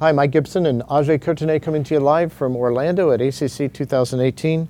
Hi, Mike Gibson and Ajay Kirtane coming to you live from Orlando at ACC 2018.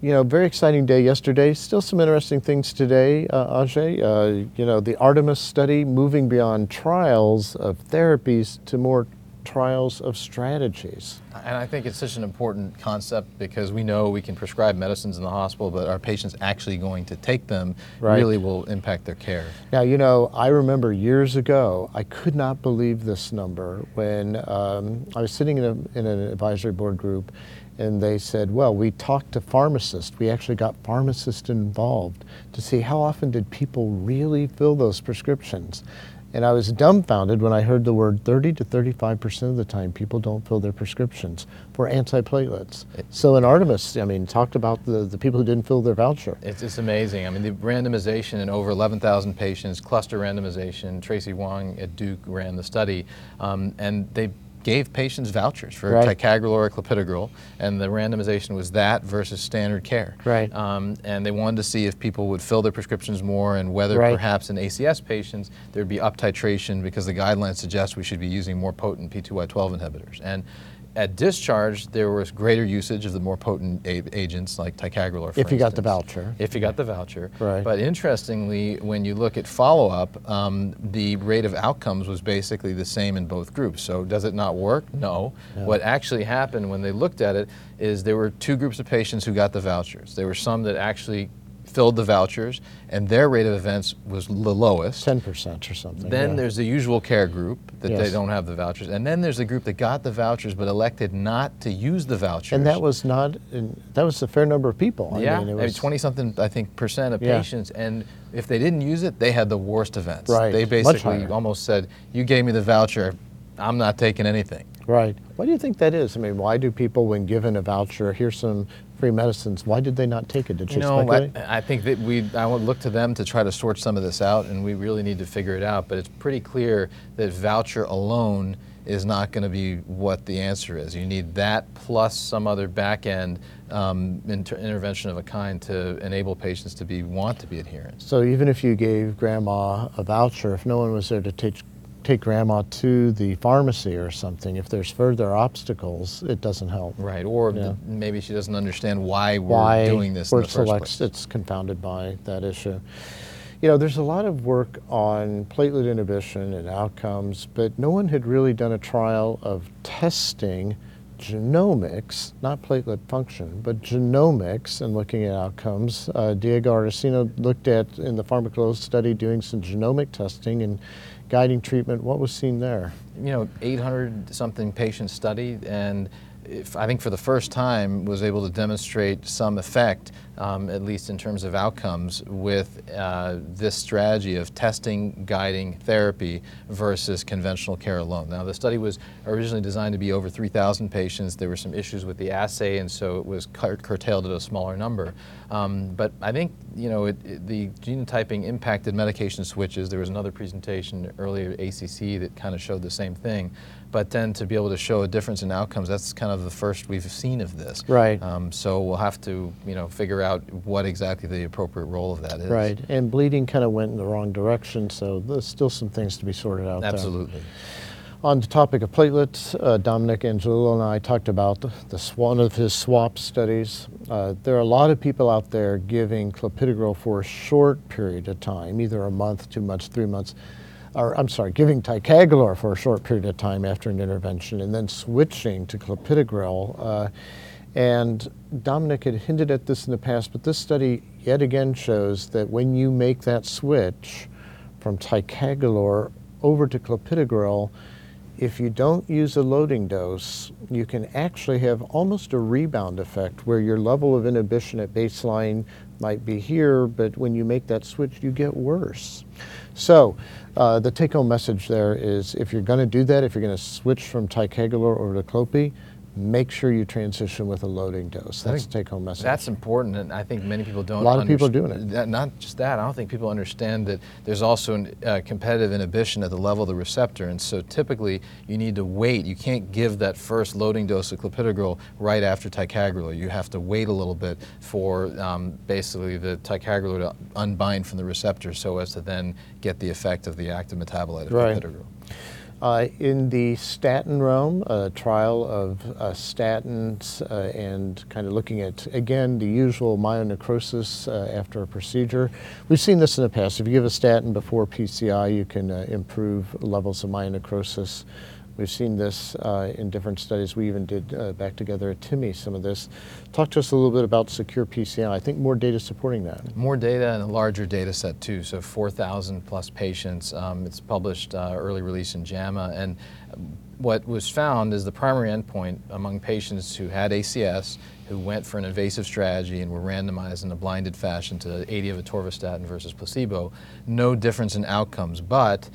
You know, very exciting day yesterday. Still some interesting things today, uh, Ajay. Uh, you know, the Artemis study moving beyond trials of therapies to more trials of strategies. And I think it's such an important concept because we know we can prescribe medicines in the hospital, but our patients actually going to take them right. really will impact their care. Now, you know, I remember years ago, I could not believe this number when um, I was sitting in, a, in an advisory board group and they said, well, we talked to pharmacists. We actually got pharmacists involved to see how often did people really fill those prescriptions. And I was dumbfounded when I heard the word 30 to 35% of the time people don't fill their prescriptions for antiplatelets. So in Artemis, I mean, talked about the, the people who didn't fill their voucher. It's, it's amazing. I mean, the randomization in over 11,000 patients, cluster randomization, Tracy Wang at Duke ran the study, um, and they gave patients vouchers for right. ticagrelor or clopidogrel, and the randomization was that versus standard care. Right. Um, and they wanted to see if people would fill their prescriptions more and whether right. perhaps in ACS patients there'd be up titration because the guidelines suggest we should be using more potent P2Y12 inhibitors. And at discharge, there was greater usage of the more potent agents like ticagrelor. if you instance, got the voucher. If you got the voucher. Right. But interestingly, when you look at follow-up, um, the rate of outcomes was basically the same in both groups. So does it not work? No. no. What actually happened when they looked at it is there were two groups of patients who got the vouchers. There were some that actually filled the vouchers, and their rate of events was the lowest. 10% or something. Then yeah. there's the usual care group that yes. they don't have the vouchers. And then there's the group that got the vouchers but elected not to use the vouchers. And that was not, that was a fair number of people. Yeah, I mean, 20 something, I think, percent of yeah. patients. And if they didn't use it, they had the worst events. Right. They basically almost said, You gave me the voucher, I'm not taking anything. Right. Why do you think that is? I mean, why do people, when given a voucher, here's some medicines, why did they not take it? Did you know, I, I, think that we, I would look to them to try to sort some of this out, and we really need to figure it out. But it's pretty clear that voucher alone is not going to be what the answer is. You need that plus some other back end um, inter intervention of a kind to enable patients to be want to be adherent. So even if you gave grandma a voucher, if no one was there to teach take grandma to the pharmacy or something. If there's further obstacles, it doesn't help. Right, or yeah. maybe she doesn't understand why we're why doing this we're in the first place. It's confounded by that issue. You know, there's a lot of work on platelet inhibition and outcomes, but no one had really done a trial of testing genomics, not platelet function, but genomics and looking at outcomes. Uh, Diego Ardissino looked at, in the PHARMCLO study, doing some genomic testing and guiding treatment. What was seen there? You know, 800 something patient study, and if, I think for the first time was able to demonstrate some effect, um, at least in terms of outcomes, with uh, this strategy of testing, guiding therapy versus conventional care alone. Now, the study was originally designed to be over 3,000 patients. There were some issues with the assay, and so it was cur curtailed at a smaller number. Um, but I think you know it, it, the genotyping impacted medication switches. There was another presentation earlier at ACC that kind of showed the same thing. But then to be able to show a difference in outcomes, that's kind of the first we've seen of this. Right. Um, so we'll have to you know figure out what exactly the appropriate role of that is. Right. And bleeding kind of went in the wrong direction, so there's still some things to be sorted out. Absolutely. There. On the topic of platelets, uh, Dominic Angiolillo and I talked about the, the, one of his swap studies. Uh, there are a lot of people out there giving clopidogrel for a short period of time, either a month, two months, three months, or I'm sorry, giving ticagrelor for a short period of time after an intervention, and then switching to clopidogrel. Uh, and Dominic had hinted at this in the past, but this study yet again shows that when you make that switch from ticagrelor over to clopidogrel, if you don't use a loading dose, you can actually have almost a rebound effect where your level of inhibition at baseline might be here, but when you make that switch, you get worse. So uh, the take-home message there is if you're going to do that, if you're going to switch from ticagrelor over to clopi, make sure you transition with a loading dose. That's the take home message. That's important, and I think many people don't. A lot of people are doing it. That, not just that, I don't think people understand that there's also a uh, competitive inhibition at the level of the receptor, and so typically you need to wait. You can't give that first loading dose of clopidogrel right after ticagrelor. You have to wait a little bit for um, basically the ticagrelor to unbind from the receptor so as to then get the effect of the active metabolite of right. clopidogrel. Uh, in the statin realm, a trial of uh, statins uh, and kind of looking at, again, the usual myonecrosis uh, after a procedure. We've seen this in the past. If you give a statin before PCI, you can uh, improve levels of myonecrosis. We've seen this uh, in different studies. We even did uh, back together at TIMI some of this. Talk to us a little bit about secure PCI. I think more data supporting that. More data and a larger data set too. So 4,000 plus patients. Um, it's published uh, early release in JAMA. And what was found is the primary endpoint among patients who had ACS, who went for an invasive strategy and were randomized in a blinded fashion to 80 of atorvastatin versus placebo, no difference in outcomes. But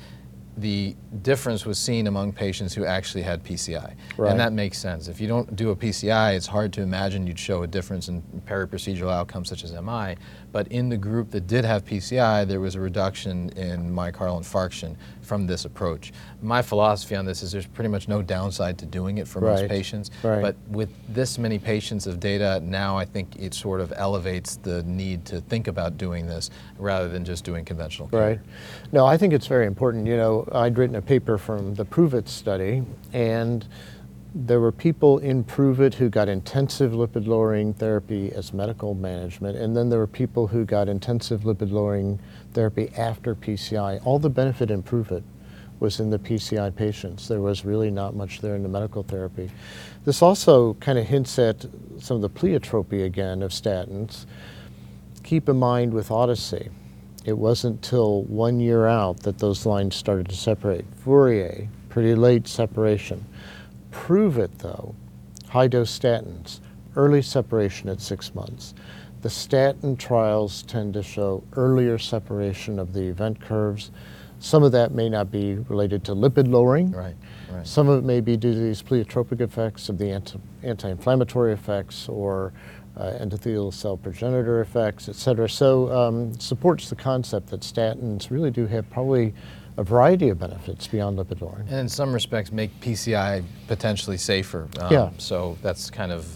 the difference was seen among patients who actually had PCI. Right. And that makes sense. If you don't do a PCI, it's hard to imagine you'd show a difference in peri-procedural outcomes such as MI. But in the group that did have PCI, there was a reduction in myocardial infarction from this approach. My philosophy on this is there's pretty much no downside to doing it for most patients. Right. But with this many patients of data, now I think it sort of elevates the need to think about doing this rather than just doing conventional care. Right. No, I think it's very important. You know, I'd written a paper from the Prove It study, and there were people in Prove It who got intensive lipid lowering therapy as medical management, and then there were people who got intensive lipid lowering therapy after PCI. All the benefit in Prove It was in the PCI patients. There was really not much there in the medical therapy. This also kind of hints at some of the pleiotropy again of statins. Keep in mind with Odyssey, it wasn't till one year out that those lines started to separate. Fourier, pretty late separation. Prove it though, high dose statins, early separation at six months. The statin trials tend to show earlier separation of the event curves. Some of that may not be related to lipid lowering. Right, right. Some of it may be due to these pleiotropic effects of the anti- anti-inflammatory effects or uh, endothelial cell progenitor effects, et cetera. So um, supports the concept that statins really do have probably a variety of benefits beyond lowering. And in some respects, make PCI potentially safer. Um, Yeah. So that's kind of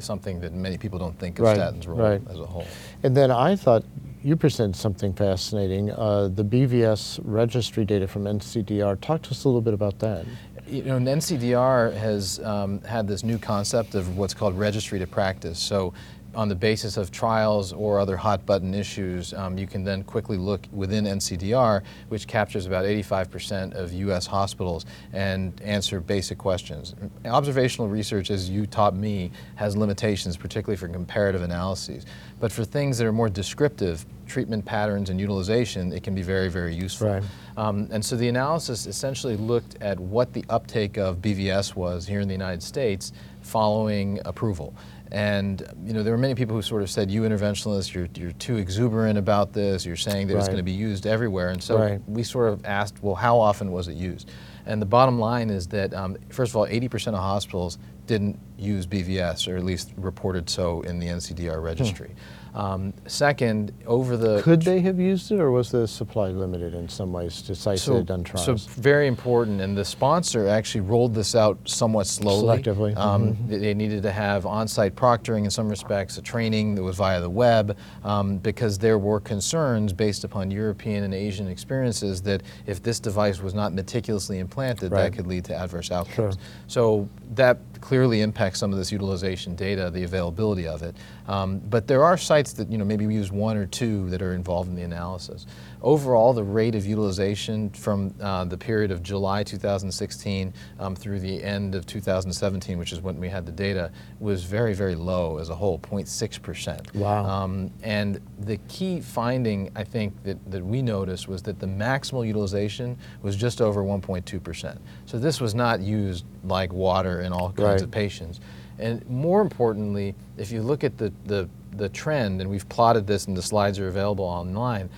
something that many people don't think of Right, statins' role right. as a whole. And then I thought you presented something fascinating, uh, the BVS registry data from NCDR. Talk to us a little bit about that. You know, NCDR has um, had this new concept of what's called registry to practice. So, on the basis of trials or other hot button issues, um, you can then quickly look within NCDR, which captures about 85% of U.S. hospitals, and answer basic questions. Observational research, as you taught me, has limitations, particularly for comparative analyses. But for things that are more descriptive, treatment patterns and utilization, it can be very, very useful. Right. Um, and so the analysis essentially looked at what the uptake of BVS was here in the United States following approval. And you know, there were many people who sort of said, "You interventionalists, you're, you're too exuberant about this. You're saying that it's going to be used everywhere." And so Right. we sort of asked, "Well, how often was it used?" And the bottom line is that, um, first of all, 80% of hospitals didn't use BVS, or at least reported so in the NCDR registry. Um, second, over the Could they have used it, or was the supply limited in some ways to sites that had done trials? So very important, and the sponsor actually rolled this out somewhat slowly. Selectively, Um, mhm. they- They needed to have on-site proctoring in some respects, a training that was via the web, um, because there were concerns based upon European and Asian experiences that if this device was not meticulously implanted, Right. that could lead to adverse outcomes. Sure. So that clearly impacts some of this utilization data, the availability of it. Um, but there are sites that you know maybe we use one or two that are involved in the analysis. Overall, the rate of utilization from uh, the period of July 2016 um, through the end of 2017, which is when we had the data, was very, very low as a whole, 0.6 percent. Wow. Um, and the key finding, I think, that, that we noticed was that the maximal utilization was just over 1.2%. So this was not used like water in all kinds Right. of patients. And more importantly, if you look at the, the, the trend, and we've plotted this and the slides are available online,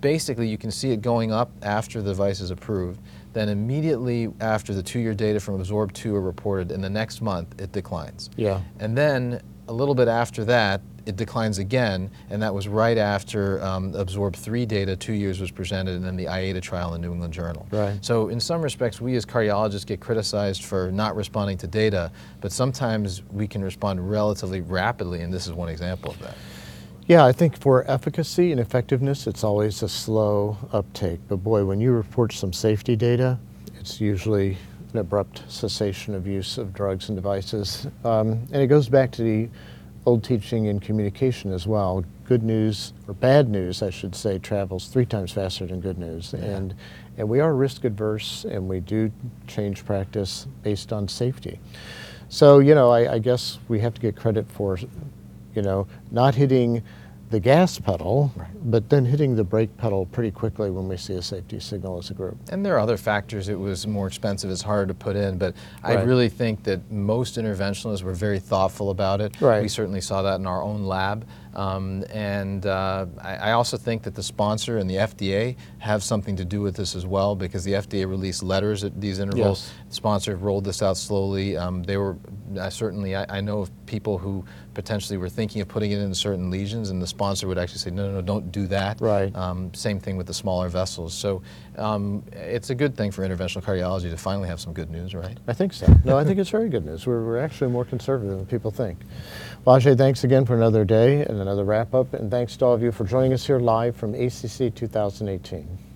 basically you can see it going up after the device is approved. Then immediately after the two-year data from Absorb 2 are reported, in the next month it declines. Yeah. And then a little bit after that, it declines again, and that was right after um, Absorb 3 data, two years was presented, and then the AIDA trial in New England Journal. Right. So in some respects, we as cardiologists get criticized for not responding to data, but sometimes we can respond relatively rapidly, and this is one example of that. Yeah, I think for efficacy and effectiveness, it's always a slow uptake. But boy, when you report some safety data, It's usually an abrupt cessation of use of drugs and devices. Um, and it goes back to the old teaching in communication as well. Good news, or bad news, I should say, travels three times faster than good news. And, and we are risk adverse and we do change practice based on safety. So, you know, I, I guess we have to get credit for, you know, not hitting the gas pedal, but then hitting the brake pedal pretty quickly when we see a safety signal as a group. And there are other factors. It was more expensive. It's harder to put in. But I really think that most interventionalists were very thoughtful about it. Right. We certainly saw that in our own lab. Um, and uh, I, I also think that the sponsor and the FDA have something to do with this as well because the FDA released letters at these intervals. Yes. The sponsor rolled this out slowly. Um, they were I certainly I, I know of people who potentially were thinking of putting it in certain lesions, and the sponsor would actually say, no, no, no, don't do that. Right. Um, same thing with the smaller vessels. So um, it's a good thing for interventional cardiology to finally have some good news, right? I think so. No, I think it's very good news. We're, we're actually more conservative than people think. Well, thanks again for another day and another wrap up, and thanks to all of you for joining us here live from ACC 2018.